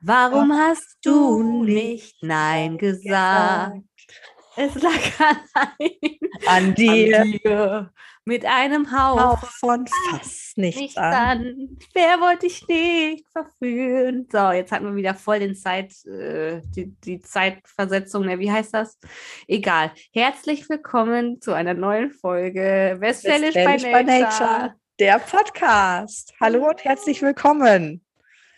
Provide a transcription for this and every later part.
Warum hast du nicht Nein gesagt? Es lag allein An dir. an dir. Mit einem Hauch Auch von fast nichts nichts an. an. Wer wollte ich nicht verführen? So, jetzt hatten wir wieder voll den Zeit, äh, die, die Zeitversetzung. Ne? Wie heißt das? Egal. Herzlich willkommen zu einer neuen Folge Westfälisch, Westfälisch by by Nature. Nature. Der Podcast. Hallo und herzlich willkommen.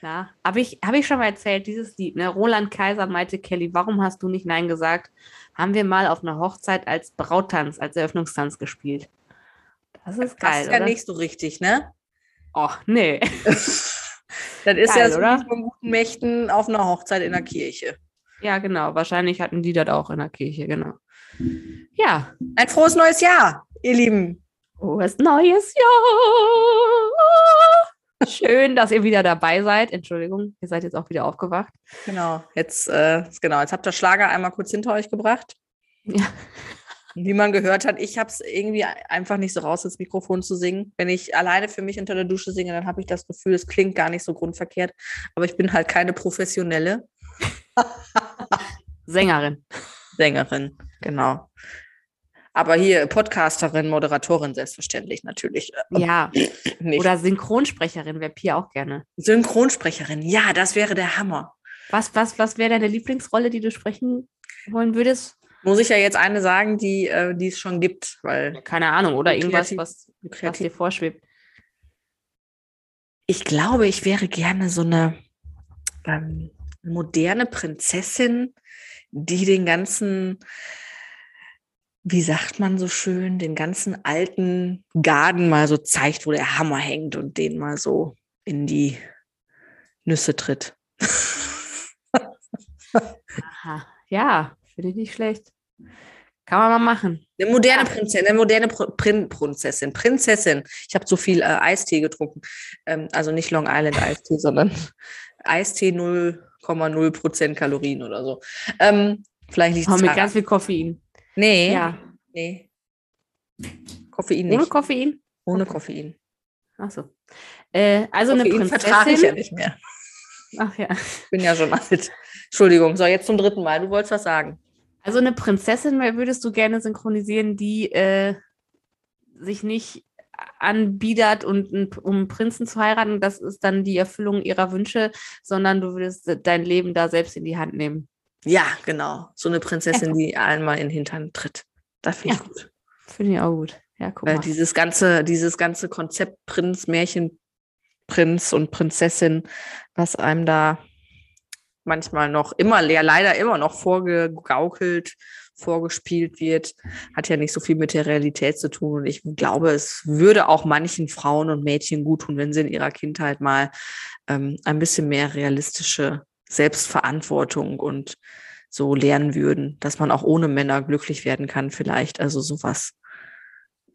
Na, habe ich, hab ich schon mal erzählt, dieses Lied, ne? Roland Kaiser meinte Kelly, warum hast du nicht Nein gesagt? Haben wir mal auf einer Hochzeit als Brauttanz, als Eröffnungstanz gespielt. Das ist geil, Passt ja oder? nicht so richtig, ne? Oh, nee. Das ist Geil, ja so oder? wie von guten Mächten auf einer Hochzeit in der Kirche. Ja, genau. Wahrscheinlich hatten die das auch in der Kirche, genau. Ja, Ein frohes neues Jahr, ihr Lieben. frohes neues Jahr. Schön, dass ihr wieder dabei seid. Entschuldigung, ihr seid jetzt auch wieder aufgewacht. Genau, jetzt, äh, genau, jetzt habt ihr Schlager einmal kurz hinter euch gebracht. Ja. Wie man gehört hat, ich habe es irgendwie einfach nicht so raus, ins Mikrofon zu singen. Wenn ich alleine für mich unter der Dusche singe, dann habe ich das Gefühl, es klingt gar nicht so grundverkehrt. Aber ich bin halt keine professionelle Sängerin. Sängerin, genau. Aber hier Podcasterin, Moderatorin selbstverständlich natürlich. äh, Ja, Nicht. oder Synchronsprecherin wäre Pia auch gerne. Synchronsprecherin, ja, das wäre der Hammer. Was, was, was wäre deine Lieblingsrolle, die du sprechen wollen würdest? Muss ich ja jetzt eine sagen, die, äh, die es schon gibt, weil Keine Ahnung, oder irgendwas, was, was dir vorschwebt. Ich glaube, ich wäre gerne so eine ähm, moderne Prinzessin, die den ganzen, wie sagt man so schön, den ganzen alten Garden mal so zeigt, wo der Hammer hängt und den mal so in die Nüsse tritt. Aha. Ja, finde ich nicht schlecht. Kann man mal machen. Eine moderne Prinzessin, eine moderne Pr- Prin Prinzessin, Prinzessin. Ich habe so viel äh, Eistee getrunken. Ähm, also nicht Long Island Eistee, sondern Eistee 0,0 Prozent Kalorien oder so. Ähm, vielleicht liegt es mit ganz viel Koffein. Nee, Ja. nee. Koffein Ohne nicht. Koffein? Ohne. Koffein. Achso. Äh, also eine Koffein vertrage ich ja Prinzessin. nicht mehr. Ach ja. Ich bin ja schon alt. Entschuldigung. So, jetzt zum dritten Mal. Du wolltest was sagen. Also eine Prinzessin würdest du gerne synchronisieren, die äh, sich nicht anbiedert, und um einen Prinzen zu heiraten. Das ist dann die Erfüllung ihrer Wünsche, sondern du würdest dein Leben da selbst in die Hand nehmen. Ja, genau. So eine Prinzessin, die einmal in den Hintern tritt. Das finde ich Ja. gut. Finde ich auch gut. Ja, guck Weil mal. dieses ganze, dieses ganze Konzept Prinz, Märchenprinz und Prinzessin, was einem da manchmal noch immer, ja leider immer noch vorgegaukelt, vorgespielt wird, hat ja nicht so viel mit der Realität zu tun. Und ich glaube, es würde auch manchen Frauen und Mädchen gut tun, wenn sie in ihrer Kindheit mal ähm, ein bisschen mehr realistische Selbstverantwortung und so lernen würden, dass man auch ohne Männer glücklich werden kann, vielleicht. Also sowas.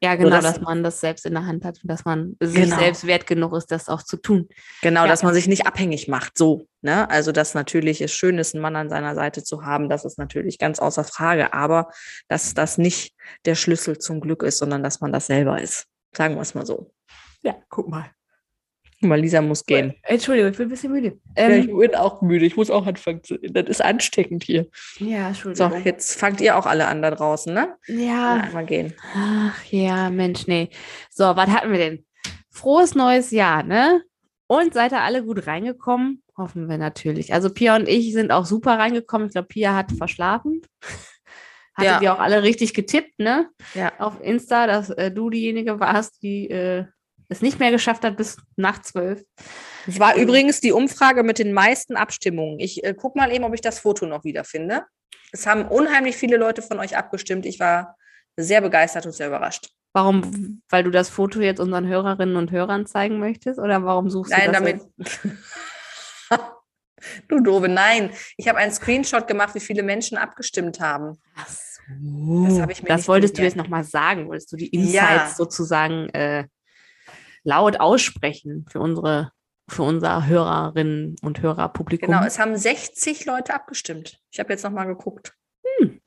Ja, genau, dass- dass man das selbst in der Hand hat und dass man sich Genau. selbst wert genug ist, das auch zu tun. Genau, Ja. dass man sich nicht abhängig macht, so. Ne? Also, dass natürlich es schön ist, einen Mann an seiner Seite zu haben, das ist natürlich ganz außer Frage, aber dass das nicht der Schlüssel zum Glück ist, sondern dass man das selber ist. Sagen wir es mal so. Ja, guck mal. Mal Lisa muss gehen. Entschuldigung, ich bin ein bisschen müde. ja, ich Ähm, bin auch müde. Ich muss auch anfangen zu. Das ist ansteckend hier. ja, So, Entschuldigung. jetzt fangt ihr auch alle an da draußen, ne? ja, Einmal gehen. Ach ja, Mensch, nee. So, was hatten wir denn? Frohes neues Jahr, ne? Und seid ihr alle gut reingekommen? Hoffen wir natürlich. Also Pia und ich sind auch super reingekommen. Ich glaube, Pia hat verschlafen. Hattet Ja. ihr auch alle richtig getippt, ne? Ja. Auf Insta, dass äh, du diejenige warst, die äh, es nicht mehr geschafft hat bis nach zwölf. Es war übrigens die Umfrage mit den meisten Abstimmungen. Ich äh, guck mal eben, ob ich das Foto noch wiederfinde. Es haben unheimlich viele Leute von euch abgestimmt. Ich war sehr begeistert und sehr überrascht. Warum? Weil du das Foto jetzt unseren Hörerinnen und Hörern zeigen möchtest? Oder warum suchst Nein, du das damit. jetzt? du doofe, nein. Ich habe einen Screenshot gemacht, wie viele Menschen abgestimmt haben. Ach so. Das habe ich mir Das wolltest du gemerkt. jetzt nochmal sagen, wolltest du die Insights Ja. sozusagen äh, laut aussprechen für unsere, für unser Hörerinnen und Hörerpublikum. Genau, es haben 60 Leute abgestimmt. Ich habe jetzt nochmal geguckt. Hm.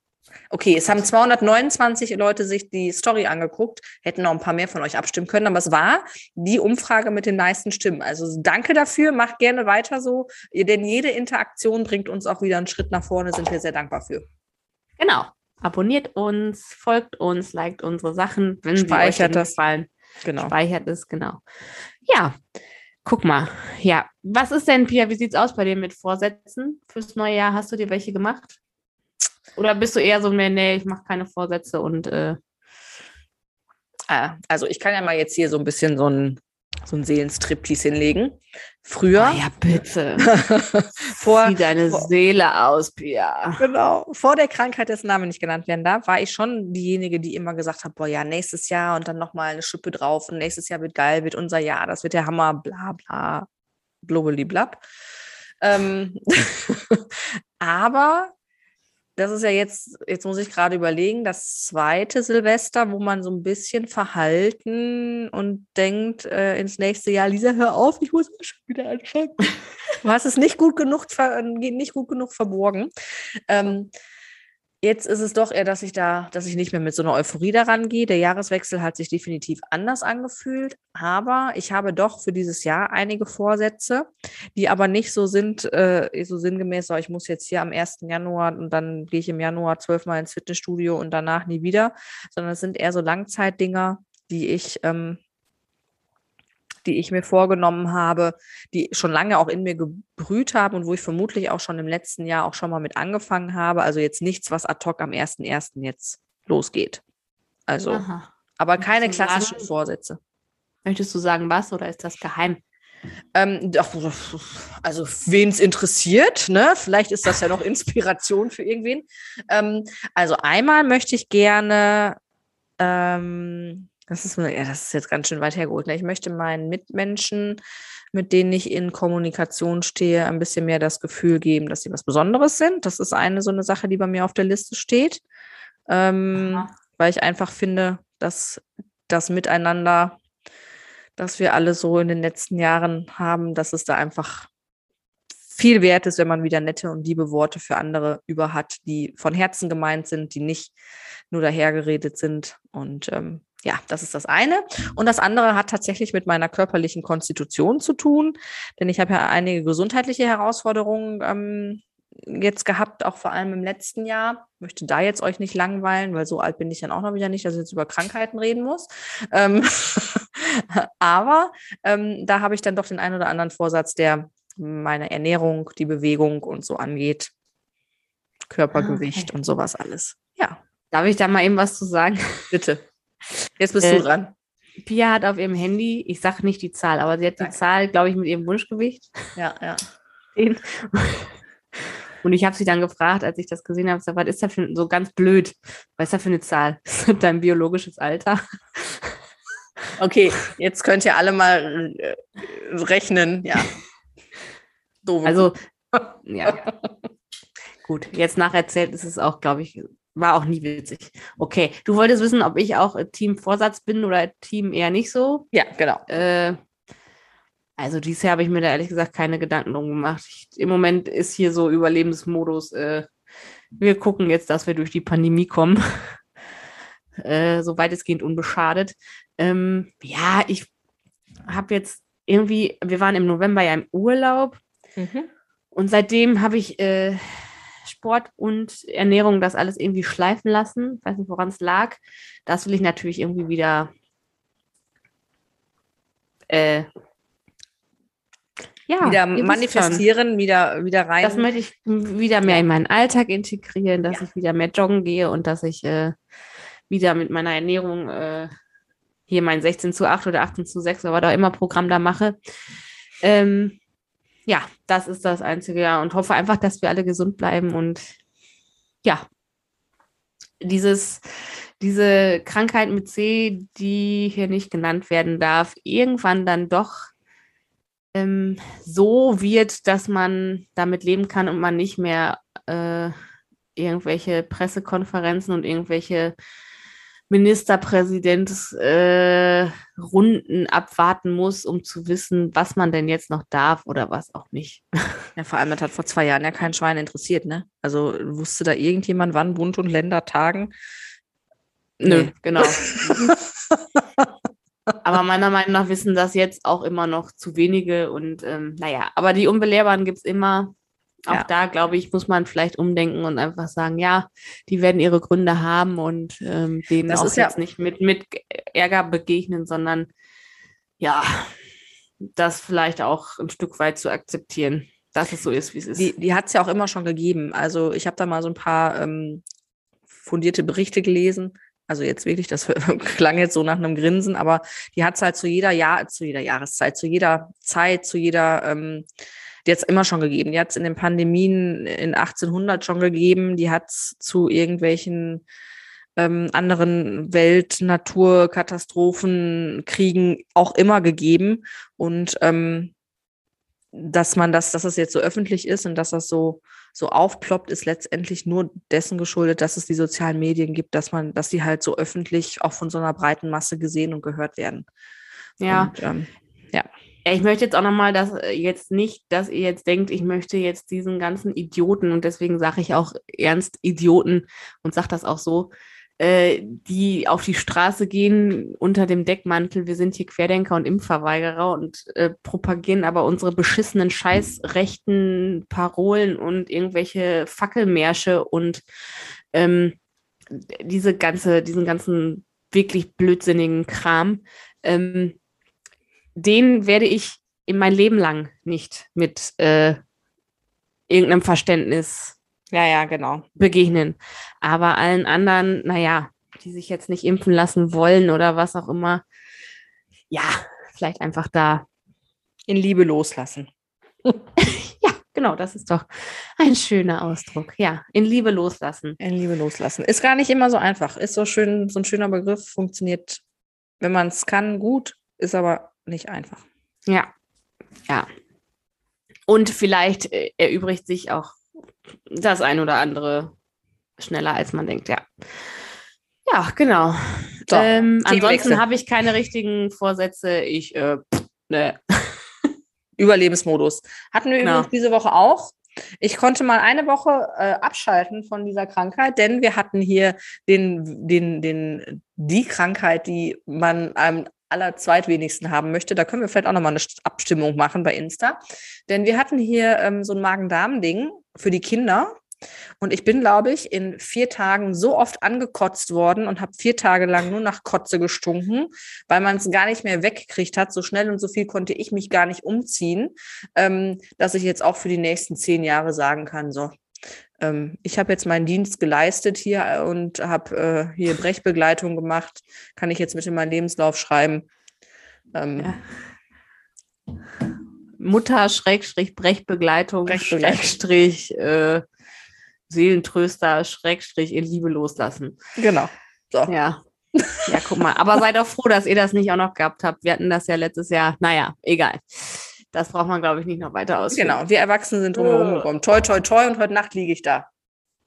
Okay, es haben 229 Leute sich die Story angeguckt, hätten noch ein paar mehr von euch abstimmen können, aber es war die Umfrage mit den meisten Stimmen. Also danke dafür, macht gerne weiter so, denn jede Interaktion bringt uns auch wieder einen Schritt nach vorne, sind wir sehr dankbar für. Genau. Abonniert uns, folgt uns, liked unsere Sachen, wenn Speichert sie euch das. gefallen. Genau. Speichert es, genau. Ja, guck mal. Ja, was ist denn, Pia, wie sieht's aus bei dir mit Vorsätzen fürs neue Jahr? Hast du dir welche gemacht? Oder bist du eher so, nee, nee ich mache keine Vorsätze und äh, Ah, Also ich kann ja mal jetzt hier so ein bisschen so ein, so ein Seelenstriptease hinlegen. Früher, oh ja, bitte. vor, Zieh deine vor- Seele aus, Pia. Genau. Vor der Krankheit, dessen Name nicht genannt werden darf, war ich schon diejenige, die immer gesagt hat, boah, ja, nächstes Jahr und dann nochmal eine Schippe drauf und nächstes Jahr wird geil, wird unser Jahr, das wird der Hammer, bla bla, blubberli blab. Ähm, aber das ist ja jetzt, jetzt muss ich gerade überlegen, das zweite Silvester, wo man so ein bisschen verhalten und denkt äh, ins nächste Jahr, Lisa, hör auf, ich muss schon wieder anfangen. Du hast es nicht gut genug, ver nicht gut genug verborgen. Ähm, jetzt ist es doch eher, dass ich da, dass ich nicht mehr mit so einer Euphorie daran gehe. Der Jahreswechsel hat sich definitiv anders angefühlt, aber ich habe doch für dieses Jahr einige Vorsätze, die aber nicht so sind, äh, so sinngemäß, so, ich muss jetzt hier am 1. Januar und dann gehe ich im Januar zwölfmal ins Fitnessstudio und danach nie wieder, sondern es sind eher so Langzeitdinger, die ich, ähm, die ich mir vorgenommen habe, die schon lange auch in mir gebrüht haben und wo ich vermutlich auch schon im letzten Jahr auch schon mal mit angefangen habe. Also jetzt nichts, was ad hoc am 1.1. jetzt losgeht. Also, Aha. aber keine du sagen- klassischen Vorsätze. Möchtest du sagen, was oder ist das geheim? Ähm, also wen es interessiert, ne? Vielleicht ist das ja noch Inspiration für irgendwen. Ähm, also einmal möchte ich gerne, ähm, das ist, ja, das ist jetzt ganz schön weit hergeholt. Ne? Ich möchte meinen Mitmenschen, mit denen ich in Kommunikation stehe, ein bisschen mehr das Gefühl geben, dass sie was Besonderes sind. Das ist eine so eine Sache, die bei mir auf der Liste steht. Ähm, weil ich einfach finde, dass das Miteinander, das wir alle so in den letzten Jahren haben, dass es da einfach viel wert ist, wenn man wieder nette und liebe Worte für andere über hat, die von Herzen gemeint sind, die nicht nur dahergeredet sind. Und ähm, ja, das ist das eine. Und das andere hat tatsächlich mit meiner körperlichen Konstitution zu tun, denn ich habe ja einige gesundheitliche Herausforderungen ähm, jetzt gehabt, auch vor allem im letzten Jahr. Möchte da jetzt euch nicht langweilen, weil so alt bin ich dann auch noch wieder nicht, dass ich jetzt über Krankheiten reden muss. Ähm, aber ähm, da habe ich dann doch den einen oder anderen Vorsatz, der meine Ernährung, die Bewegung und so angeht. Körpergewicht okay. und sowas alles. Ja, Darf ich da mal eben was zu sagen? bitte. Jetzt bist Äh, du dran. Pia hat auf ihrem Handy, ich sage nicht die Zahl, aber sie hat die Danke. Zahl, glaube ich, mit ihrem Wunschgewicht Ja, ja. Und ich habe sie dann gefragt, als ich das gesehen habe, was ist da für so ganz blöd? Was ist da für eine Zahl? Ist das dein biologisches Alter? Okay, jetzt könnt ihr alle mal äh, rechnen. Ja. Doofe Also, ja. Gut, jetzt nacherzählt ist es auch, glaube ich, war auch nie witzig. Okay, du wolltest wissen, ob ich auch Team Vorsatz bin oder Team eher nicht so. Ja, genau. Äh, also dieses Jahr habe ich mir da ehrlich gesagt keine Gedanken drum gemacht. Ich, Im Moment ist hier so Überlebensmodus. Äh, wir gucken jetzt, dass wir durch die Pandemie kommen. äh, so weitestgehend unbeschadet. Ähm, ja, ich habe jetzt irgendwie, wir waren im November ja im Urlaub Mhm. und seitdem habe ich äh, Sport und Ernährung das alles irgendwie schleifen lassen. Ich weiß nicht, woran es lag. Das will ich natürlich irgendwie wieder äh, ja, wieder schon. manifestieren, wieder, wieder rein. Das möchte ich wieder mehr in meinen Alltag integrieren, dass Ja. ich wieder mehr joggen gehe und dass ich äh, wieder mit meiner Ernährung äh, hier mein 16 zu 8 oder 18 zu 6 oder was auch immer Programm da mache. Ähm, ja, das ist das Einzige, ja. Und hoffe einfach, dass wir alle gesund bleiben und ja, dieses, diese Krankheit mit C, die hier nicht genannt werden darf, irgendwann dann doch ähm, so wird, dass man damit leben kann und man nicht mehr äh, irgendwelche Pressekonferenzen und irgendwelche Ministerpräsident-Runden äh, abwarten muss, um zu wissen, was man denn jetzt noch darf oder was auch nicht. Ja, vor allem, das hat vor zwei Jahren ja kein Schwein interessiert, ne? Also wusste da irgendjemand, wann Bund und Länder tagen? Nö, nee. genau. aber meiner Meinung nach wissen das jetzt auch immer noch zu wenige und ähm, naja, aber die Unbelehrbaren gibt es immer. Auch ja. da, glaube ich, muss man vielleicht umdenken und einfach sagen, ja, die werden ihre Gründe haben und ähm, denen das auch jetzt ja nicht mit, mit Ärger begegnen, sondern ja, das vielleicht auch ein Stück weit zu akzeptieren, dass es so ist, wie es ist. Die, die hat es ja auch immer schon gegeben. Also ich habe da mal so ein paar ähm, fundierte Berichte gelesen also jetzt wirklich, das klang jetzt so nach einem Grinsen, aber die hat es halt zu jeder Jahr, zu jeder Jahreszeit, zu jeder Zeit, zu jeder, ähm, die hat es immer schon gegeben. Die hat es in den Pandemien in 1800 schon gegeben. Die hat es zu irgendwelchen ähm, anderen Welt-, Natur-, Katastrophen, Kriegen auch immer gegeben. Und ähm, dass man das, dass das jetzt so öffentlich ist und dass das so so aufploppt, ist letztendlich nur dessen geschuldet, dass es die sozialen Medien gibt, dass man, dass die halt so öffentlich auch von so einer breiten Masse gesehen und gehört werden. Ja. Und, ähm, ja. Ich möchte jetzt auch nochmal, dass äh, jetzt nicht, dass ihr jetzt denkt, ich möchte jetzt diesen ganzen Idioten und deswegen sage ich auch ernst Idioten und sage das auch so, äh, die auf die Straße gehen unter dem Deckmantel, wir sind hier Querdenker und Impfverweigerer und äh, propagieren aber unsere beschissenen scheißrechten Parolen und irgendwelche Fackelmärsche und ähm, diese ganze, diesen ganzen wirklich blödsinnigen Kram, ähm, den werde ich in mein Leben lang nicht mit äh, irgendeinem Verständnis ja, ja, genau. Begegnen. Aber allen anderen, naja, die sich jetzt nicht impfen lassen wollen oder was auch immer, ja, vielleicht einfach da in Liebe loslassen. ja, genau, das ist doch ein schöner Ausdruck. Ja, in Liebe loslassen. In Liebe loslassen. Ist gar nicht immer so einfach. Ist so schön, so ein schöner Begriff, funktioniert, wenn man es kann, gut, ist aber nicht einfach. Ja, ja. Und vielleicht äh, erübrigt sich auch das ein oder andere schneller, als man denkt, ja. Ja, genau. So, ähm, ansonsten habe ich keine richtigen Vorsätze. Ich, äh, ne. Überlebensmodus. Hatten wir genau. übrigens diese Woche auch. Ich konnte mal eine Woche äh, abschalten von dieser Krankheit, denn wir hatten hier den, den, den, die Krankheit, die man einem aller zweitwenigsten haben möchte. Da können wir vielleicht auch nochmal eine Abstimmung machen bei Insta. Denn wir hatten hier ähm, so ein Magen-Darm-Ding für die Kinder. Und ich bin, glaube ich, in vier Tagen so oft angekotzt worden und habe vier Tage lang nur nach Kotze gestunken, weil man es gar nicht mehr weggekriegt hat. So schnell und so viel konnte ich mich gar nicht umziehen, ähm, dass ich jetzt auch für die nächsten zehn Jahre sagen kann, so, ähm, ich habe jetzt meinen Dienst geleistet hier und habe äh, hier Brechbegleitung gemacht. Kann ich jetzt mit in meinen Lebenslauf schreiben. Ähm, ja. Mutter, Schrägstrich, Brechbegleitung, Brechbegleitung. Schrägstrich, äh, Seelentröster, Schrägstrich, in Liebe loslassen. Genau. So. Ja. Ja, guck mal. Aber seid doch froh, dass ihr das nicht auch noch gehabt habt. Wir hatten das ja letztes Jahr. Naja, egal. Das braucht man, glaube ich, nicht noch weiter aus. Genau, wir Erwachsene sind drumherum gekommen. Toi, toi, toi und heute Nacht liege ich da.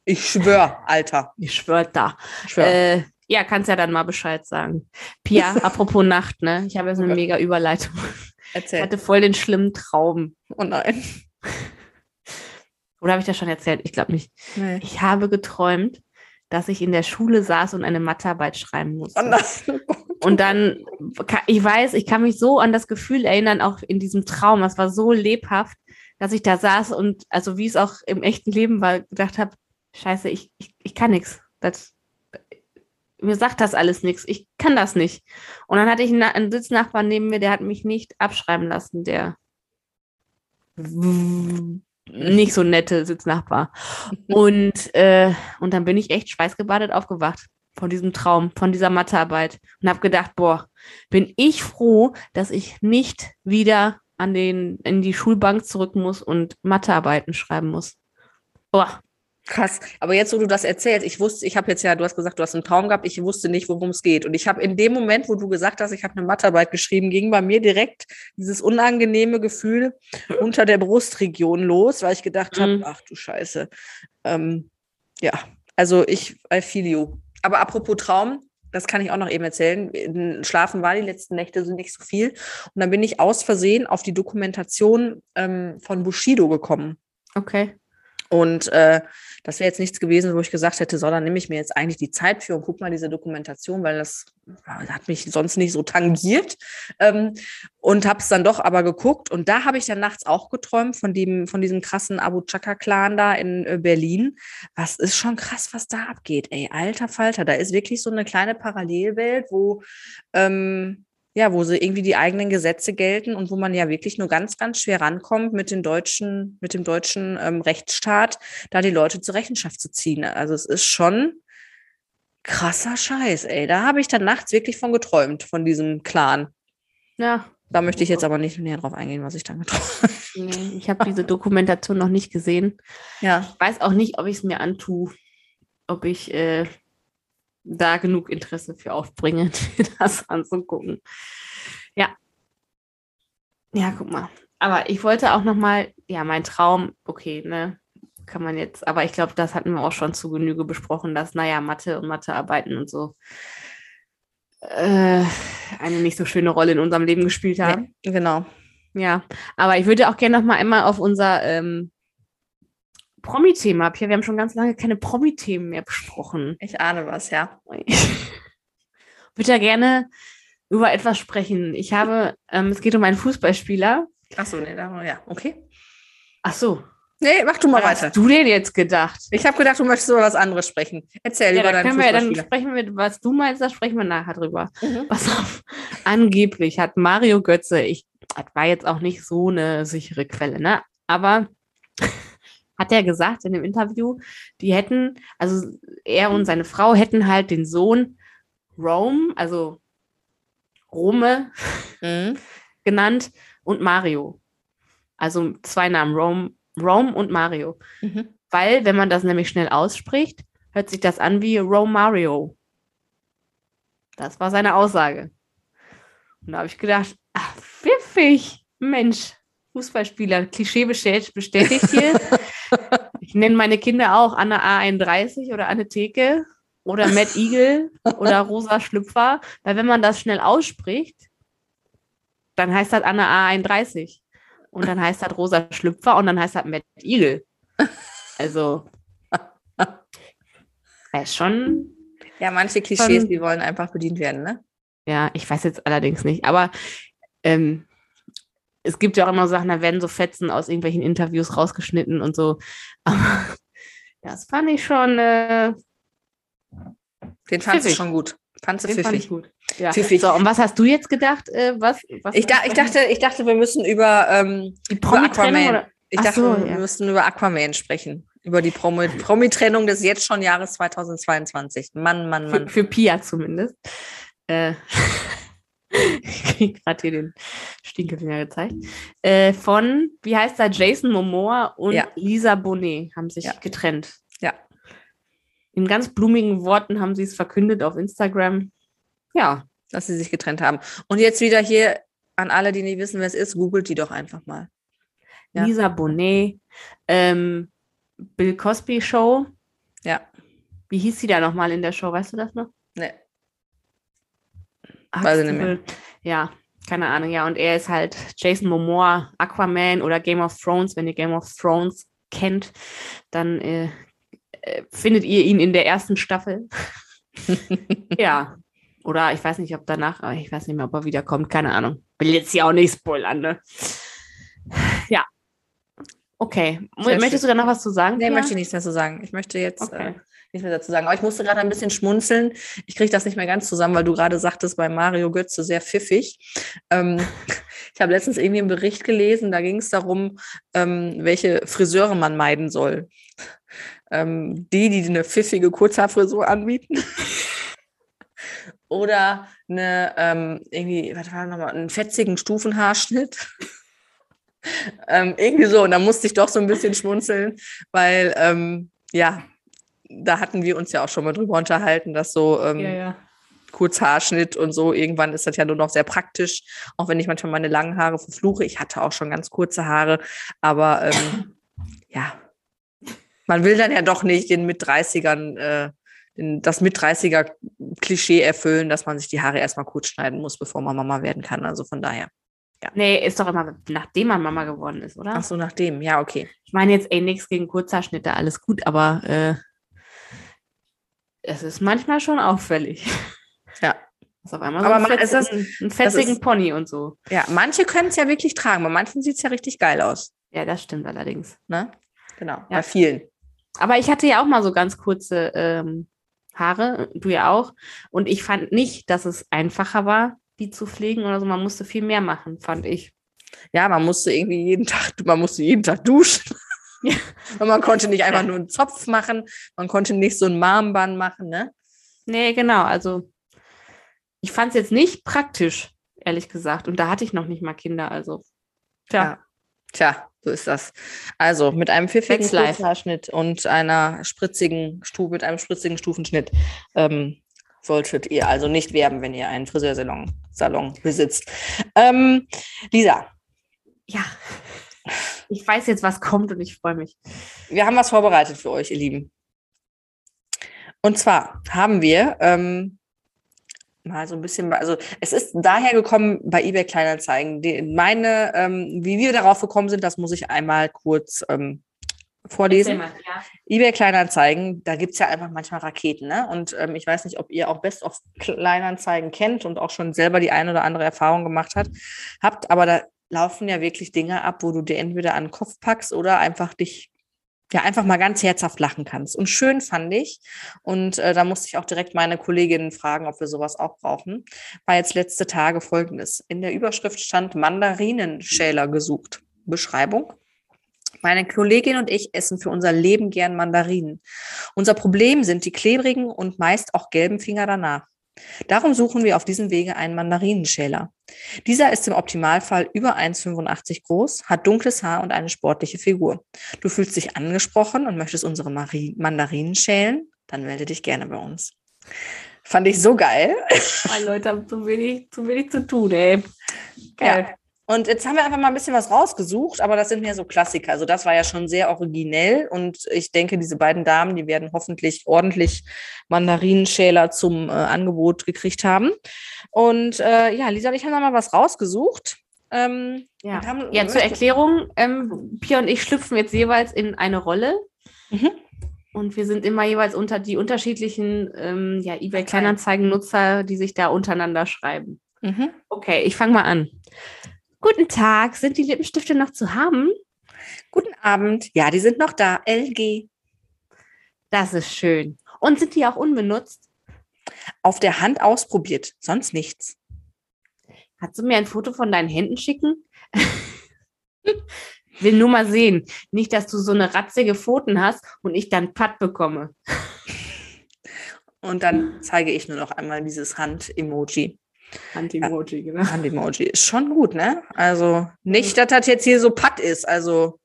Ich schwör, Alter. Ich schwör da. Ich schwör. Äh, ja, kannst ja dann mal Bescheid sagen. Pia, apropos Nacht, ne? Ich habe jetzt eine okay. mega Überleitung. Erzähl. Ich hatte voll den schlimmen Traum. Oh nein. Oder habe ich das schon erzählt? Ich glaube nicht. Nee. Ich habe geträumt, dass ich in der Schule saß und eine Mathearbeit schreiben musste. Und dann, ich weiß, ich kann mich so an das Gefühl erinnern, auch in diesem Traum. Es war so lebhaft, dass ich da saß und, also wie es auch im echten Leben war, gedacht habe, scheiße, ich, ich, ich kann nichts. Mir sagt das alles nichts. Ich kann das nicht. Und dann hatte ich einen, einen Sitznachbarn neben mir, der hat mich nicht abschreiben lassen, der nicht so nette Sitznachbar. Und, äh, und dann bin ich echt schweißgebadet aufgewacht von diesem Traum, von dieser Mathearbeit und habe gedacht, boah, bin ich froh, dass ich nicht wieder an den, in die Schulbank zurück muss und Mathearbeiten schreiben muss. Boah, Krass. Aber jetzt, wo du das erzählst, ich wusste, ich habe jetzt ja, du hast gesagt, du hast einen Traum gehabt, ich wusste nicht, worum es geht. Und ich habe in dem Moment, wo du gesagt hast, ich habe eine Mathearbeit geschrieben, ging bei mir direkt dieses unangenehme Gefühl unter der Brustregion los, weil ich gedacht habe, mhm. ach du Scheiße. Ähm, ja, also ich, I feel you. Aber apropos Traum, das kann ich auch noch eben erzählen. Schlafen war die letzten Nächte sind nicht so viel. Und dann bin ich aus Versehen auf die Dokumentation ähm, von Bushido gekommen. Okay. Und äh, das wäre jetzt nichts gewesen, wo ich gesagt hätte, so, dann nehme ich mir jetzt eigentlich die Zeit für und guck mal diese Dokumentation, weil das hat mich sonst nicht so tangiert. Ähm, und habe es dann doch aber geguckt. Und da habe ich dann nachts auch geträumt von, dem, von diesem krassen Abu Chaka-Clan da in äh, Berlin. Was ist schon krass, was da abgeht, ey, alter Falter. Da ist wirklich so eine kleine Parallelwelt, wo ähm, ja, wo sie irgendwie die eigenen Gesetze gelten und wo man ja wirklich nur ganz, ganz schwer rankommt, mit den deutschen, mit dem deutschen ähm, Rechtsstaat, da die Leute zur Rechenschaft zu ziehen. Also es ist schon krasser Scheiß, ey. Da habe ich dann nachts wirklich von geträumt, von diesem Clan. Ja. Da möchte ich jetzt aber nicht näher drauf eingehen, was ich dann geträumt habe. Nee, ich habe diese Dokumentation noch nicht gesehen. Ja. Ich weiß auch nicht, ob ich es mir antue, ob ich äh, da genug Interesse für aufbringen, das anzugucken. Ja. Ja, guck mal. Aber ich wollte auch noch mal, ja, mein Traum, okay, ne, kann man jetzt, aber ich glaube, das hatten wir auch schon zu Genüge besprochen, dass, naja, Mathe und Mathearbeiten und so äh, eine nicht so schöne Rolle in unserem Leben gespielt haben. Nee, genau. Ja, aber ich würde auch gerne noch mal einmal auf unser ähm, Promi-Thema. Pia, wir haben schon ganz lange keine Promi-Themen mehr besprochen. Ich ahne was, ja. Ich würde ja gerne über etwas sprechen. Ich habe, ähm, es geht um einen Fußballspieler. Ach so, nee, da, ja, okay. Ach so. Nee, mach du mal Was weiter. hast du denn jetzt gedacht? Ich habe gedacht, du möchtest über was anderes sprechen. Erzähl Ja, über deinen können wir, dann sprechen wir, was du meinst, da sprechen wir nachher drüber. Mhm. Pass auf. Angeblich hat Mario Götze, ich, das war jetzt auch nicht so eine sichere Quelle, ne? Aber hat er gesagt in dem Interview, die hätten, also er und seine Frau hätten halt den Sohn Rome, also Rome Mhm. genannt und Mario. Also zwei Namen, Rome, Rome und Mario. Mhm. Weil, wenn man das nämlich schnell ausspricht, hört sich das an wie Romario. Das war seine Aussage. Und da habe ich gedacht, ach, pfiffig, Mensch, Fußballspieler, Klischee bestätigt, bestätigt hier. ich nenne meine Kinder auch Anne A31 oder Anne Theke oder Matt Eagle oder Rosa Schlüpfer, weil wenn man das schnell ausspricht, dann heißt das Anne A31 und dann heißt das Rosa Schlüpfer und dann heißt das Matt Eagle. Also, ist schon Ja, manche Klischees, Von- die wollen einfach bedient werden, ne? Ja, ich weiß jetzt allerdings nicht, aber ähm, es gibt ja auch immer Sachen, da werden so Fetzen aus irgendwelchen Interviews rausgeschnitten und so. Aber das fand ich schon, äh, Den du Pfiffig. schon gut. Fandst du den fand ich gut. Ja. Pfiffig. So, und was hast du jetzt gedacht? Äh, was, was Ich, da, ich, dachte, ich dachte, wir müssen über, ähm, die über Aquaman. oder? Ich Ach dachte, so, wir ja. müssten über Aquaman sprechen. Über die Promi- Promi-Trennung des jetzt schon Jahres 2022. Mann, Mann, Für, Mann. für Pia zumindest. Äh, ich krieg gerade hier den Stinkefinger gezeigt. Äh, von, wie heißt er, Jason Momoa und Ja. Lisa Bonet haben sich Ja. getrennt. Ja. In ganz blumigen Worten haben sie es verkündet auf Instagram. Ja, dass sie sich getrennt haben. Und jetzt wieder hier an alle, die nicht wissen, wer es ist, googelt die doch einfach mal. Ja. Lisa Bonet, ähm, Bill Cosby Show. Ja. Wie hieß sie da nochmal in der Show? Weißt du das noch? Ne. Weiß ich nicht mehr. Ja, keine Ahnung. Ja, und er ist halt Jason Momoa, Aquaman oder Game of Thrones. Wenn ihr Game of Thrones kennt, dann äh, äh, findet ihr ihn in der ersten Staffel. ja. Oder ich weiß nicht, ob danach, aber ich weiß nicht mehr, ob er wiederkommt. Keine Ahnung. Will jetzt hier auch nicht spoilern, ne? Ja. Okay. Sehr Möchtest du da noch was zu sagen? Nee, Pia? möchte ich nichts dazu sagen. Ich möchte jetzt Okay. äh, nichts mehr dazu sagen. Aber ich musste gerade ein bisschen schmunzeln. Ich kriege das nicht mehr ganz zusammen, weil du gerade sagtest, bei Mario Götze sehr pfiffig. Ähm, ich habe letztens irgendwie einen Bericht gelesen, da ging es darum, ähm, welche Friseure man meiden soll. Ähm, die, die eine pfiffige Kurzhaarfrisur anbieten. Oder eine, ähm, irgendwie, was war nochmal, einen fetzigen Stufenhaarschnitt. ähm, irgendwie so. Und da musste ich doch so ein bisschen schmunzeln, weil, ähm, ja, da hatten wir uns ja auch schon mal drüber unterhalten, dass so ähm, Ja, ja. Kurzhaarschnitt und so, irgendwann ist das ja nur noch sehr praktisch, auch wenn ich manchmal meine langen Haare verfluche. Ich hatte auch schon ganz kurze Haare, aber ähm, ja, man will dann ja doch nicht den mit 30ern äh, den, das mit 30er Klischee erfüllen, dass man sich die Haare erstmal kurz schneiden muss, bevor man Mama werden kann. Also von daher. Ja. Nee, ist doch immer, nachdem man Mama geworden ist, oder? Ach so, nachdem, ja, okay. Ich meine jetzt, ey, nichts gegen Kurzhaarschnitte, alles gut, aber äh, es ist manchmal schon auffällig. Ja. Ist auf einmal so aber ein, fetz, das, ein fetzigen ist, Pony und so. Ja, manche können es ja wirklich tragen, bei manchen sieht es ja richtig geil aus. Ja, das stimmt allerdings. Ne? Genau, ja. bei vielen. Aber ich hatte ja auch mal so ganz kurze ähm, Haare, du ja auch. Und ich fand nicht, dass es einfacher war, die zu pflegen oder so. Man musste viel mehr machen, fand ich. Ja, man musste irgendwie jeden Tag, man musste jeden Tag duschen. Ja. Und man konnte nicht einfach nur einen Zopf machen, man konnte nicht so ein Marmband machen, ne? Nee, genau. Also ich fand es jetzt nicht praktisch, ehrlich gesagt. Und da hatte ich noch nicht mal Kinder, also. Tja. Ja. Tja, so ist das. Also mit einem pfiffigen Kurzhaarschnitt und einer spritzigen Stufe, mit einem spritzigen Stufenschnitt ähm, solltet ihr also nicht werben, wenn ihr einen Friseursalon Salon besitzt. Ähm, Lisa. Ja. Ich weiß jetzt, was kommt und ich freue mich. Wir haben was vorbereitet für euch, ihr Lieben. Und zwar haben wir ähm, mal so ein bisschen, also es ist daher gekommen bei eBay Kleinanzeigen. Die, meine, ähm, wie wir darauf gekommen sind, das muss ich einmal kurz ähm, vorlesen. Mal, ja. eBay Kleinanzeigen, da gibt es ja einfach manchmal Raketen. Ne? Und ähm, ich weiß nicht, ob ihr auch Best of Kleinanzeigen kennt und auch schon selber die eine oder andere Erfahrung gemacht hat, habt, aber da laufen ja wirklich Dinge ab, wo du dir entweder an den Kopf packst oder einfach dich ja einfach mal ganz herzhaft lachen kannst. Und schön fand ich, und äh, da musste ich auch direkt meine Kolleginnen fragen, ob wir sowas auch brauchen, war jetzt letzte Tage folgendes. In der Überschrift stand Mandarinenschäler gesucht. Beschreibung. Meine Kollegin und ich essen für unser Leben gern Mandarinen. Unser Problem sind die klebrigen und meist auch gelben Finger danach. Darum suchen wir auf diesem Wege einen Mandarinenschäler. Dieser ist im Optimalfall über 1,85 groß, hat dunkles Haar und eine sportliche Figur. Du fühlst dich angesprochen und möchtest unsere Mandarinen schälen? Dann melde dich gerne bei uns. Fand ich so geil. Die Leute haben zu wenig, zu wenig zu tun, ey. Geil. Ja. Und jetzt haben wir einfach mal ein bisschen was rausgesucht, aber das sind mehr so Klassiker. Also das war ja schon sehr originell und ich denke, diese beiden Damen, die werden hoffentlich ordentlich Mandarinenschäler zum äh, Angebot gekriegt haben. Und äh, ja, Lisa und ich haben da mal was rausgesucht. Ähm, ja. Haben, ja, zur Erklärung, ähm, Pia und ich schlüpfen jetzt jeweils in eine Rolle. Mhm. Und wir sind immer jeweils unter die unterschiedlichen ähm, ja, eBay-Kleinanzeigen-Nutzer, die sich da untereinander schreiben. Mhm. Okay, ich fange mal an. Guten Tag, sind die Lippenstifte noch zu haben? Guten Abend, ja, die sind noch da. LG. Das ist schön. Und sind die auch unbenutzt? Auf der Hand ausprobiert, sonst nichts. Kannst du mir ein Foto von deinen Händen schicken? Will nur mal sehen. Nicht, dass du so eine ratzige Pfoten hast und ich dann Patt bekomme. Und dann zeige ich nur noch einmal dieses Hand-Emoji. Hand-Emoji, genau. Hand-Emoji ist schon gut, ne? Also nicht, dass das jetzt hier so patt ist, also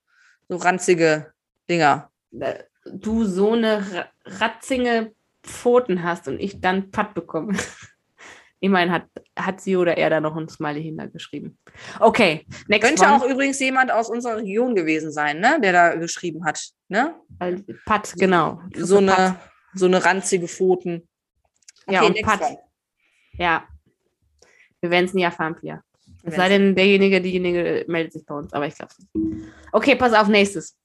so ranzige Dinger. Äh, du so eine ratzige Pfoten hast und ich dann patt bekomme. Immerhin hat, hat sie oder er da noch ein Smiley hintergeschrieben. Okay, next Könnte one. auch übrigens jemand aus unserer Region gewesen sein, ne? Der da geschrieben hat, ne? Pat, genau. So eine, so eine ranzige Pfoten. Okay, ja, und Pat. One. Ja, wir werden es nie erfahren, Pia. Es sei denn, derjenige, diejenige meldet sich bei uns, aber ich glaube es nicht. Okay, pass auf, nächstes.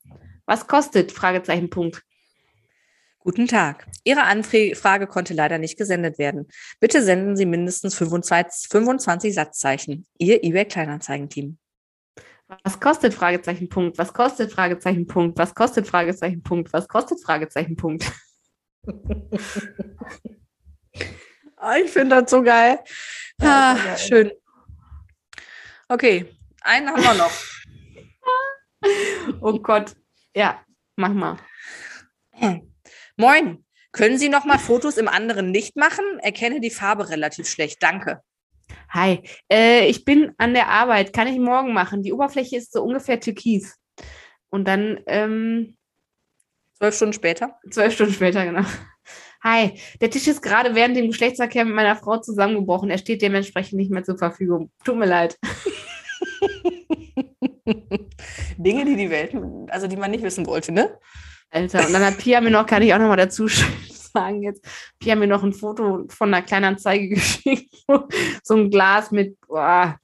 Was kostet? Fragezeichen, Punkt. Guten Tag. Ihre Anfrage konnte leider nicht gesendet werden. Bitte senden Sie mindestens 25, 25 Satzzeichen. Ihr eBay Kleinanzeigen-Team. Was kostet Fragezeichen Punkt? Was kostet Fragezeichen Punkt? Was kostet Fragezeichen Punkt? Was kostet Fragezeichen Punkt? Ah, ich finde das so geil. Ja, ah, schön. Okay, einen haben wir noch. oh Gott. Ja, mach mal. Moin. Können Sie noch mal Fotos im anderen Licht machen? Erkenne die Farbe relativ schlecht. Danke. Hi, äh, ich bin an der Arbeit. Kann ich morgen machen? Die Oberfläche ist so ungefähr türkis. Und dann ähm, zwölf Stunden später? Zwölf Stunden später, genau. Hi, der Tisch ist gerade während dem Geschlechtsverkehr mit meiner Frau zusammengebrochen. Er steht dementsprechend nicht mehr zur Verfügung. Tut mir leid. Dinge, die die Welt, also die man nicht wissen wollte, ne? Alter, und dann hat Pia mir noch, kann ich auch noch mal dazu sagen jetzt. Haben mir noch ein Foto von einer Kleinanzeige geschickt. so ein Glas mit, boah,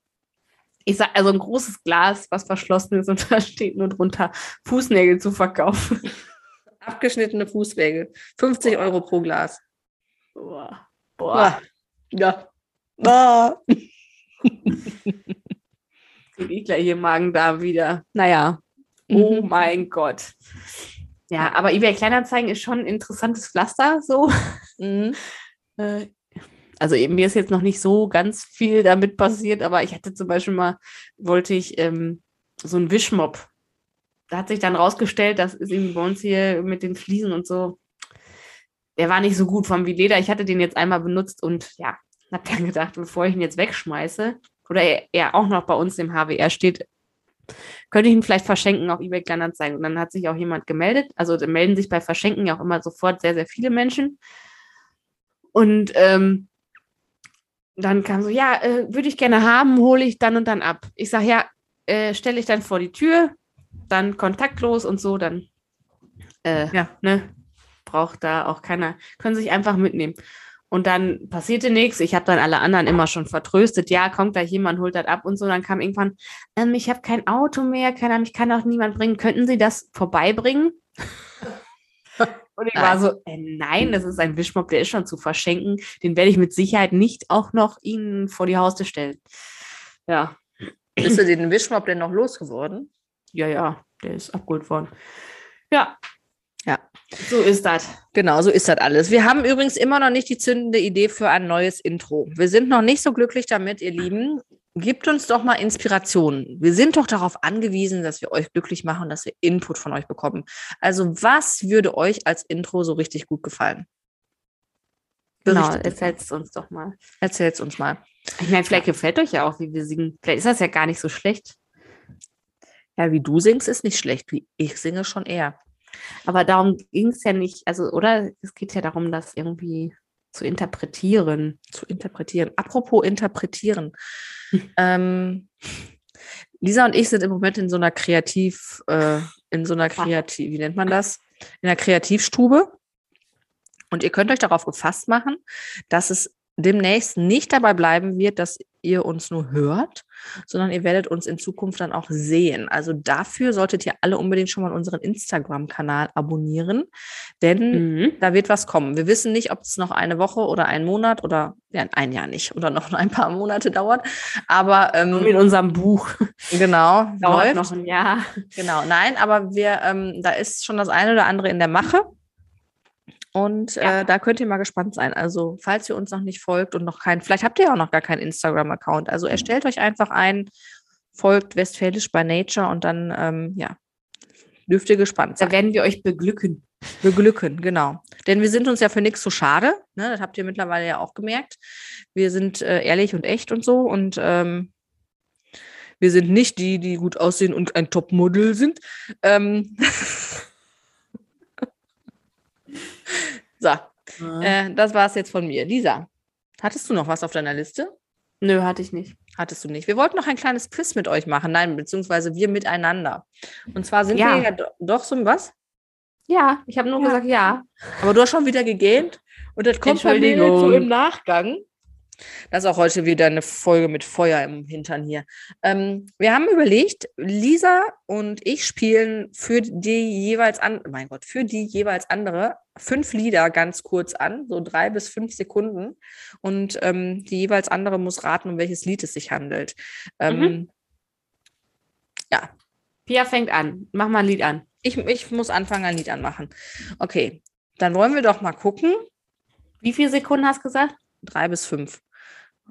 ich sag, also ein großes Glas, was verschlossen ist und da steht nur drunter Fußnägel zu verkaufen. Abgeschnittene Fußnägel. 50 boah. Euro pro Glas. Boah. Boah. Ja. Boah. Kriege ich gleich hier Magen da wieder. Naja. Oh mhm. mein Gott. Ja, aber eBay Kleinanzeigen ist schon ein interessantes Pflaster so. Mhm. Äh, also eben, mir ist jetzt noch nicht so ganz viel damit passiert, aber ich hatte zum Beispiel mal, wollte ich ähm, so einen Wischmob. Da hat sich dann rausgestellt, das ist irgendwie bei uns hier mit den Fliesen und so. Der war nicht so gut vom wie Leder. Ich hatte den jetzt einmal benutzt und ja, hab dann gedacht, bevor ich ihn jetzt wegschmeiße, oder er, er auch noch bei uns im HWR steht, könnte ich ihn vielleicht verschenken auf eBay Kleinanzeigen. Und dann hat sich auch jemand gemeldet. Also melden sich bei Verschenken ja auch immer sofort sehr, sehr viele Menschen. Und ähm, dann kam so, ja, äh, würde ich gerne haben, hole ich dann und dann ab. Ich sage, ja, äh, stelle ich dann vor die Tür, dann kontaktlos und so, dann äh, ja. ne, braucht da auch keiner, können sich einfach mitnehmen. Und dann passierte nichts. Ich habe dann alle anderen immer schon vertröstet. Ja, kommt gleich jemand, holt das ab und so. Dann kam irgendwann, ähm, ich habe kein Auto mehr, kann, mich kann auch niemand bringen. Könnten Sie das vorbeibringen? und ich nein. war so, äh, nein, das ist ein Wischmob, der ist schon zu verschenken. Den werde ich mit Sicherheit nicht auch noch Ihnen vor die Haustür stellen. Ja. Bist du den Wischmob denn noch losgeworden? Ja, ja, der ist abgeholt worden. Ja, ja. So ist das. Genau, so ist das alles. Wir haben übrigens immer noch nicht die zündende Idee für ein neues Intro. Wir sind noch nicht so glücklich damit, ihr Lieben. Gebt uns doch mal Inspirationen. Wir sind doch darauf angewiesen, dass wir euch glücklich machen, dass wir Input von euch bekommen. Also, was würde euch als Intro so richtig gut gefallen? Genau, erzählt es uns doch mal. Erzählt es uns mal. Ich meine, vielleicht gefällt euch ja auch, wie wir singen. Vielleicht ist das ja gar nicht so schlecht. Ja, wie du singst, ist nicht schlecht. Wie ich singe schon eher. Aber darum ging es ja nicht, also, oder? Es geht ja darum, das irgendwie zu interpretieren. Zu interpretieren. Apropos interpretieren. ähm, Lisa und ich sind im Moment in so einer Kreativ, äh, in so einer Kreativ, wie nennt man das? In einer Kreativstube. Und ihr könnt euch darauf gefasst machen, dass es demnächst nicht dabei bleiben wird, dass ihr uns nur hört, sondern ihr werdet uns in Zukunft dann auch sehen. Also dafür solltet ihr alle unbedingt schon mal unseren Instagram-Kanal abonnieren, denn mhm. da wird was kommen. Wir wissen nicht, ob es noch eine Woche oder einen Monat oder ja, ein Jahr nicht oder noch ein paar Monate dauert, aber ähm, in unserem Buch genau dauert läuft. noch ein Jahr. Genau, nein, aber wir ähm, da ist schon das eine oder andere in der Mache. Und ja. äh, da könnt ihr mal gespannt sein. Also, falls ihr uns noch nicht folgt und noch keinen, vielleicht habt ihr auch noch gar keinen Instagram-Account. Also erstellt euch einfach ein, folgt Westfälisch by Nature und dann, ähm, ja, dürft ihr gespannt sein. Da werden wir euch beglücken. Beglücken, genau. Denn wir sind uns ja für nichts so schade. Ne? Das habt ihr mittlerweile ja auch gemerkt. Wir sind äh, ehrlich und echt und so. Und ähm, wir sind nicht die, die gut aussehen und ein Topmodel sind. Ähm, So, ja. äh, das war es jetzt von mir. Lisa, hattest du noch was auf deiner Liste? Nö, hatte ich nicht. Hattest du nicht. Wir wollten noch ein kleines Quiz mit euch machen. Nein, beziehungsweise wir miteinander. Und zwar sind ja. wir ja do doch so was? Ja, ich habe nur ja. gesagt ja. Aber du hast schon wieder gegähnt und das kommt bei mir so im Nachgang. Das ist auch heute wieder eine Folge mit Feuer im Hintern hier. Ähm, wir haben überlegt, Lisa und ich spielen für die jeweils an, mein Gott, für die jeweils andere fünf Lieder ganz kurz an, so drei bis fünf Sekunden. Und ähm, die jeweils andere muss raten, um welches Lied es sich handelt. Ähm, mhm. Ja. Pia fängt an. Mach mal ein Lied an. Ich, ich muss anfangen, ein Lied anmachen. Okay, dann wollen wir doch mal gucken. Wie viele Sekunden hast du gesagt? Drei bis fünf.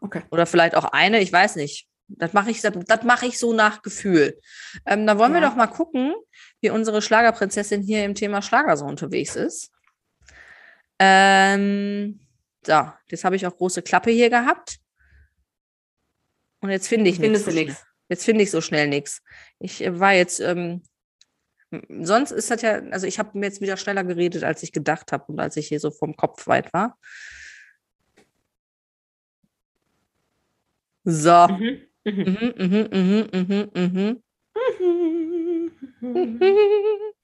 Okay. Oder vielleicht auch eine, ich weiß nicht. Das mache ich, das, das mache ich so nach Gefühl. Ähm, dann wollen ja. wir doch mal gucken, wie unsere Schlagerprinzessin hier im Thema Schlager so unterwegs ist. Ähm, so, jetzt habe ich auch große Klappe hier gehabt. Und jetzt finde ich nichts. So jetzt finde ich so schnell nichts. Ich äh, war jetzt, ähm, sonst ist das ja, also ich habe mir jetzt wieder schneller geredet, als ich gedacht habe und als ich hier so vom Kopf weit war. So. Mhm. Mhm, mhm, mhm, mhm, mhm.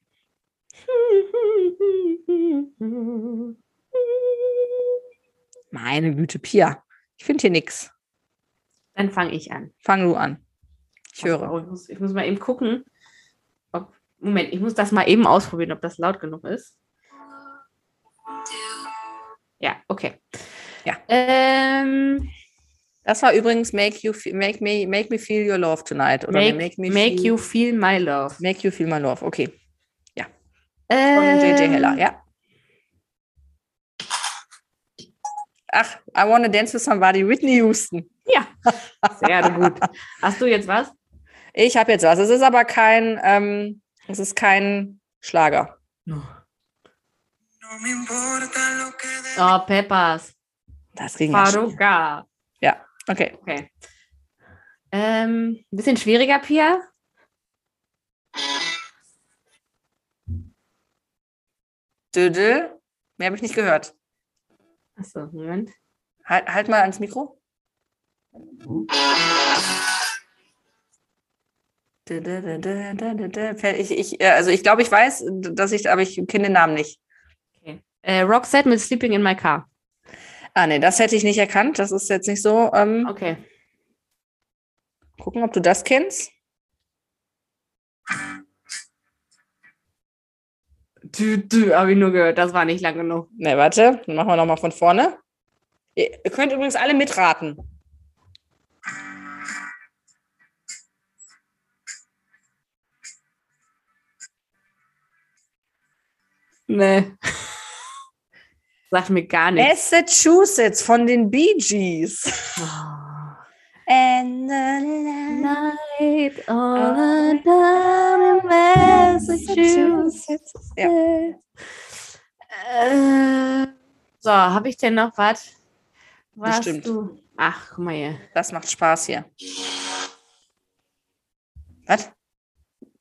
Meine Güte, Pia. Ich finde hier nichts. Dann fange ich an. Fang du an. Ich höre. Oh, ich, muss, ich muss mal eben gucken. Ob, Moment, ich muss das mal eben ausprobieren, ob das laut genug ist. Ja, okay. Ja. Ähm, Das war übrigens Make, you make, me, make Me Feel Your Love Tonight. Oder make, make, me feel, you feel my love. Make You Feel My Love. Okay. Von Ähm, JJ Heller, ja. Ach, I Wanna Dance With Somebody, Whitney Houston. Ja, sehr gut. Hast du jetzt was? Ich habe jetzt was. Es ist aber kein, ähm, es ist kein Schlager. Oh, Peppers. Das ging ja. Faruka. Okay. Okay. Ähm, ein bisschen schwieriger, Pia. Dödel. Mehr habe ich nicht gehört. Achso, Moment. Halt, halt mal ans Mikro. Ich, ich, äh, also ich glaube, ich weiß, dass ich, aber ich kenne den Namen nicht. Okay. Äh, Roxette mit Sleeping in My Car. Ah, nee, das hätte ich nicht erkannt. Das ist jetzt nicht so. Ähm, Okay. Gucken, ob du das kennst. Du, du, habe ich nur gehört. Das war nicht lang genug. Ne, warte, dann machen wir nochmal von vorne. Ihr, ihr könnt übrigens alle mitraten. Nee. Sagt mir gar nichts. Massachusetts von den Bee Gees. Oh. And Night all down in Massachusetts. Ja. Äh, so, habe ich denn noch was? Was Bestimmt. du? Ach, guck mal hier. Das macht Spaß hier. Was?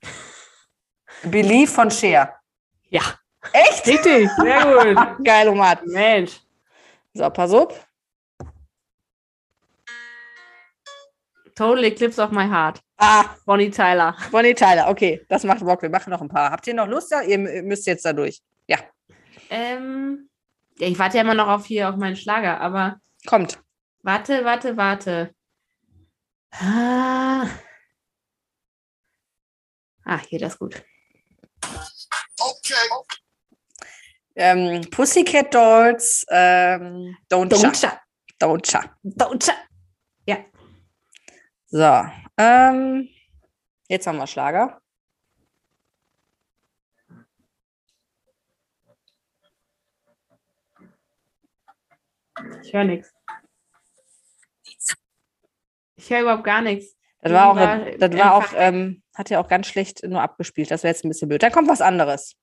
Believe von Cher. Ja, Echt? richtig. Sehr gut. Geil, Omat. Mensch. So, pass auf. Total Eclipse of My Heart. Ah, Bonnie Tyler. Bonnie Tyler. Okay, das macht Bock. Wir machen noch ein paar. Habt ihr noch Lust? Ja, ihr müsst jetzt da durch. Ja, Ähm, ja, ich warte ja immer noch auf hier auf meinen Schlager, aber kommt. warte, warte, warte. Ah, ah hier, das ist gut. Ähm, Pussycat Dolls. Ähm, Don't, Cha. Doncha. Don't Cha. Doncha. So. Ähm, jetzt haben wir Schlager. Ich höre nichts. Ich höre überhaupt gar nichts. Das war auch, das war auch ähm, hat ja auch ganz schlecht nur abgespielt. Das wäre jetzt ein bisschen blöd. Dann kommt was anderes.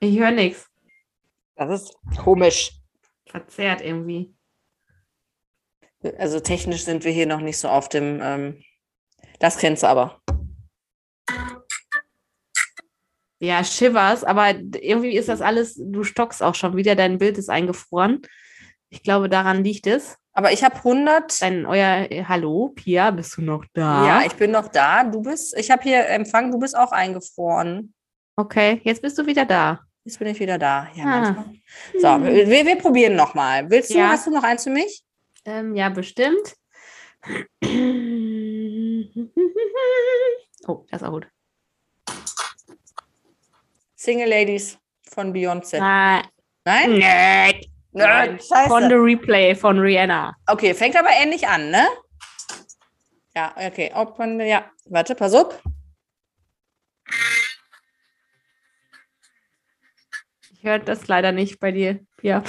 Ich höre nichts. Das ist komisch. Verzerrt irgendwie. Also technisch sind wir hier noch nicht so auf dem. Ähm, das kennst du aber. Ja, Shivers, aber irgendwie ist das alles, du stockst auch schon wieder, dein Bild ist eingefroren. Ich glaube, daran liegt es. Aber ich habe 100. Dein, euer, hallo, Pia, bist du noch da? Ja, ich bin noch da. Du bist. Ich habe hier Empfang. Du bist auch eingefroren. Okay, jetzt bist du wieder da. Jetzt bin ich wieder da. Ja, Ah. So, wir, wir probieren noch mal. Willst du? Ja. Hast du noch eins für mich? Ähm, ja, bestimmt. Oh, das ist auch gut. Single Ladies von Beyoncé. Nein. Nein? Nerd. Nein. Von Scheiße. The Replay von Rihanna. Okay, fängt aber ähnlich an, ne? Ja, okay. Open, ja. Warte, pass auf. Ich höre das leider nicht bei dir, Pia.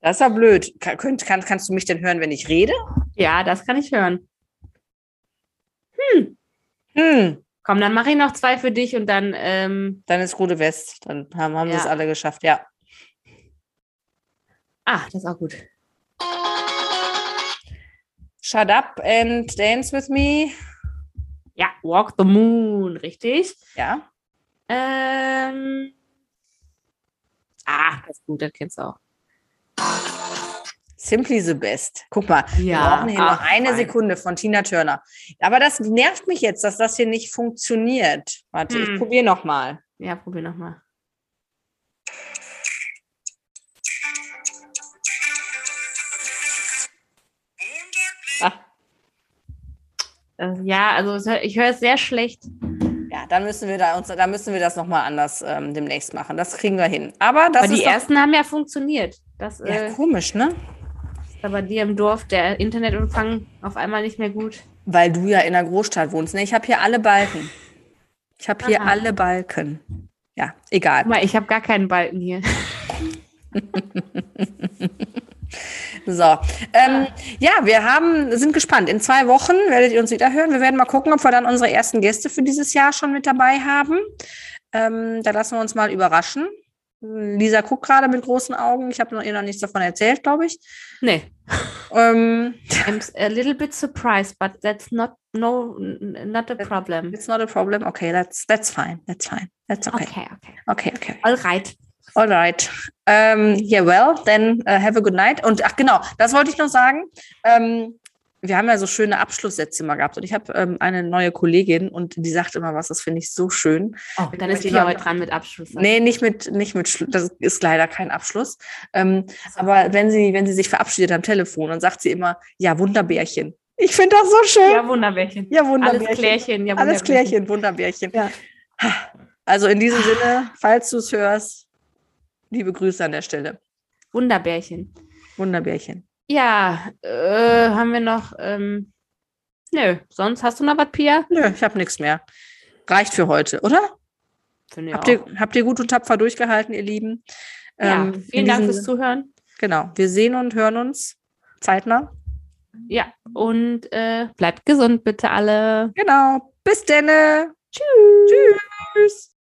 Das ist ja blöd. Kann, kann, kannst du mich denn hören, wenn ich rede? Ja, das kann ich hören. Hm, Komm, dann mache ich noch zwei für dich und dann, ähm, dann ist Rude West. Dann haben, haben wir Ja. es alle geschafft, ja. ah, das ist auch gut. Shut up and dance with me. Ja, Walk the Moon, richtig. Ja. Ähm, ah, das ist gut, das kennst du auch. Simply the best. Guck mal, wir Ja, brauchen hier noch ach, eine fein. Sekunde von Tina Turner. Aber das nervt mich jetzt, dass das hier nicht funktioniert. Warte, ich Hm. probiere noch mal. Ja, probier nochmal. Ah, Äh, ja, also ich höre es sehr schlecht. Dann müssen wir da uns, da müssen wir das noch mal anders ähm, demnächst machen. Das kriegen wir hin. Aber das Aber die doch, ersten haben ja funktioniert. Das ja, äh, komisch, ne? ist aber dir im Dorf der Internetempfang auf einmal nicht mehr gut. Weil du ja in der Großstadt wohnst. Ne, ich habe hier alle Balken. Ich habe hier Aha. alle Balken. Ja, egal. Guck mal, ich habe gar keinen Balken hier. So, ähm, ja, wir haben, sind gespannt. In zwei Wochen werdet ihr uns wieder hören. Wir werden mal gucken, ob wir dann unsere ersten Gäste für dieses Jahr schon mit dabei haben. Ähm, da lassen wir uns mal überraschen. Lisa guckt gerade mit großen Augen. Ich habe noch, ihr noch nichts davon erzählt, glaube ich. Nee, Ähm, I'm a little bit surprised, but that's not no not a problem. it's not a problem. Okay, that's that's fine. That's fine. That's okay. Okay, okay. Okay, okay. All right. All right. Ähm, yeah, well, then uh, have a good night. Und ach genau, das wollte ich noch sagen. Ähm, wir haben ja so schöne Abschlusssätze mal gehabt und ich habe ähm, eine neue Kollegin und die sagt immer was, das finde ich so schön. Oh, dann ist Pia mal- heute dran mit Abschluss. Nee, nicht mit, nicht mit, Schlu- das ist leider kein Abschluss. Ähm, Also, aber wenn sie, wenn sie sich verabschiedet am Telefon, dann sagt sie immer, ja, Wunderbärchen. Ich finde das so schön. ja, Wunderbärchen. Ja, Alles Wunderbärchen. Klärchen. Ja, Alles Wunderbärchen. Klärchen, Wunderbärchen. Ja. Also in diesem Sinne, falls du es hörst, liebe Grüße an der Stelle. Wunderbärchen. Wunderbärchen. Ja, äh, haben wir noch. Ähm, nö, sonst hast du noch was, Pia? Nö, ich habe nichts mehr. Reicht für heute, oder? Finde ich Habt auch. ihr, habt ihr gut und tapfer durchgehalten, ihr Lieben? ja, Ähm, vielen Dank fürs Zuhören. Genau, wir sehen und hören uns zeitnah. Ja, und äh, bleibt gesund bitte alle. Genau. Bis denne. Tschüss. Tschüss.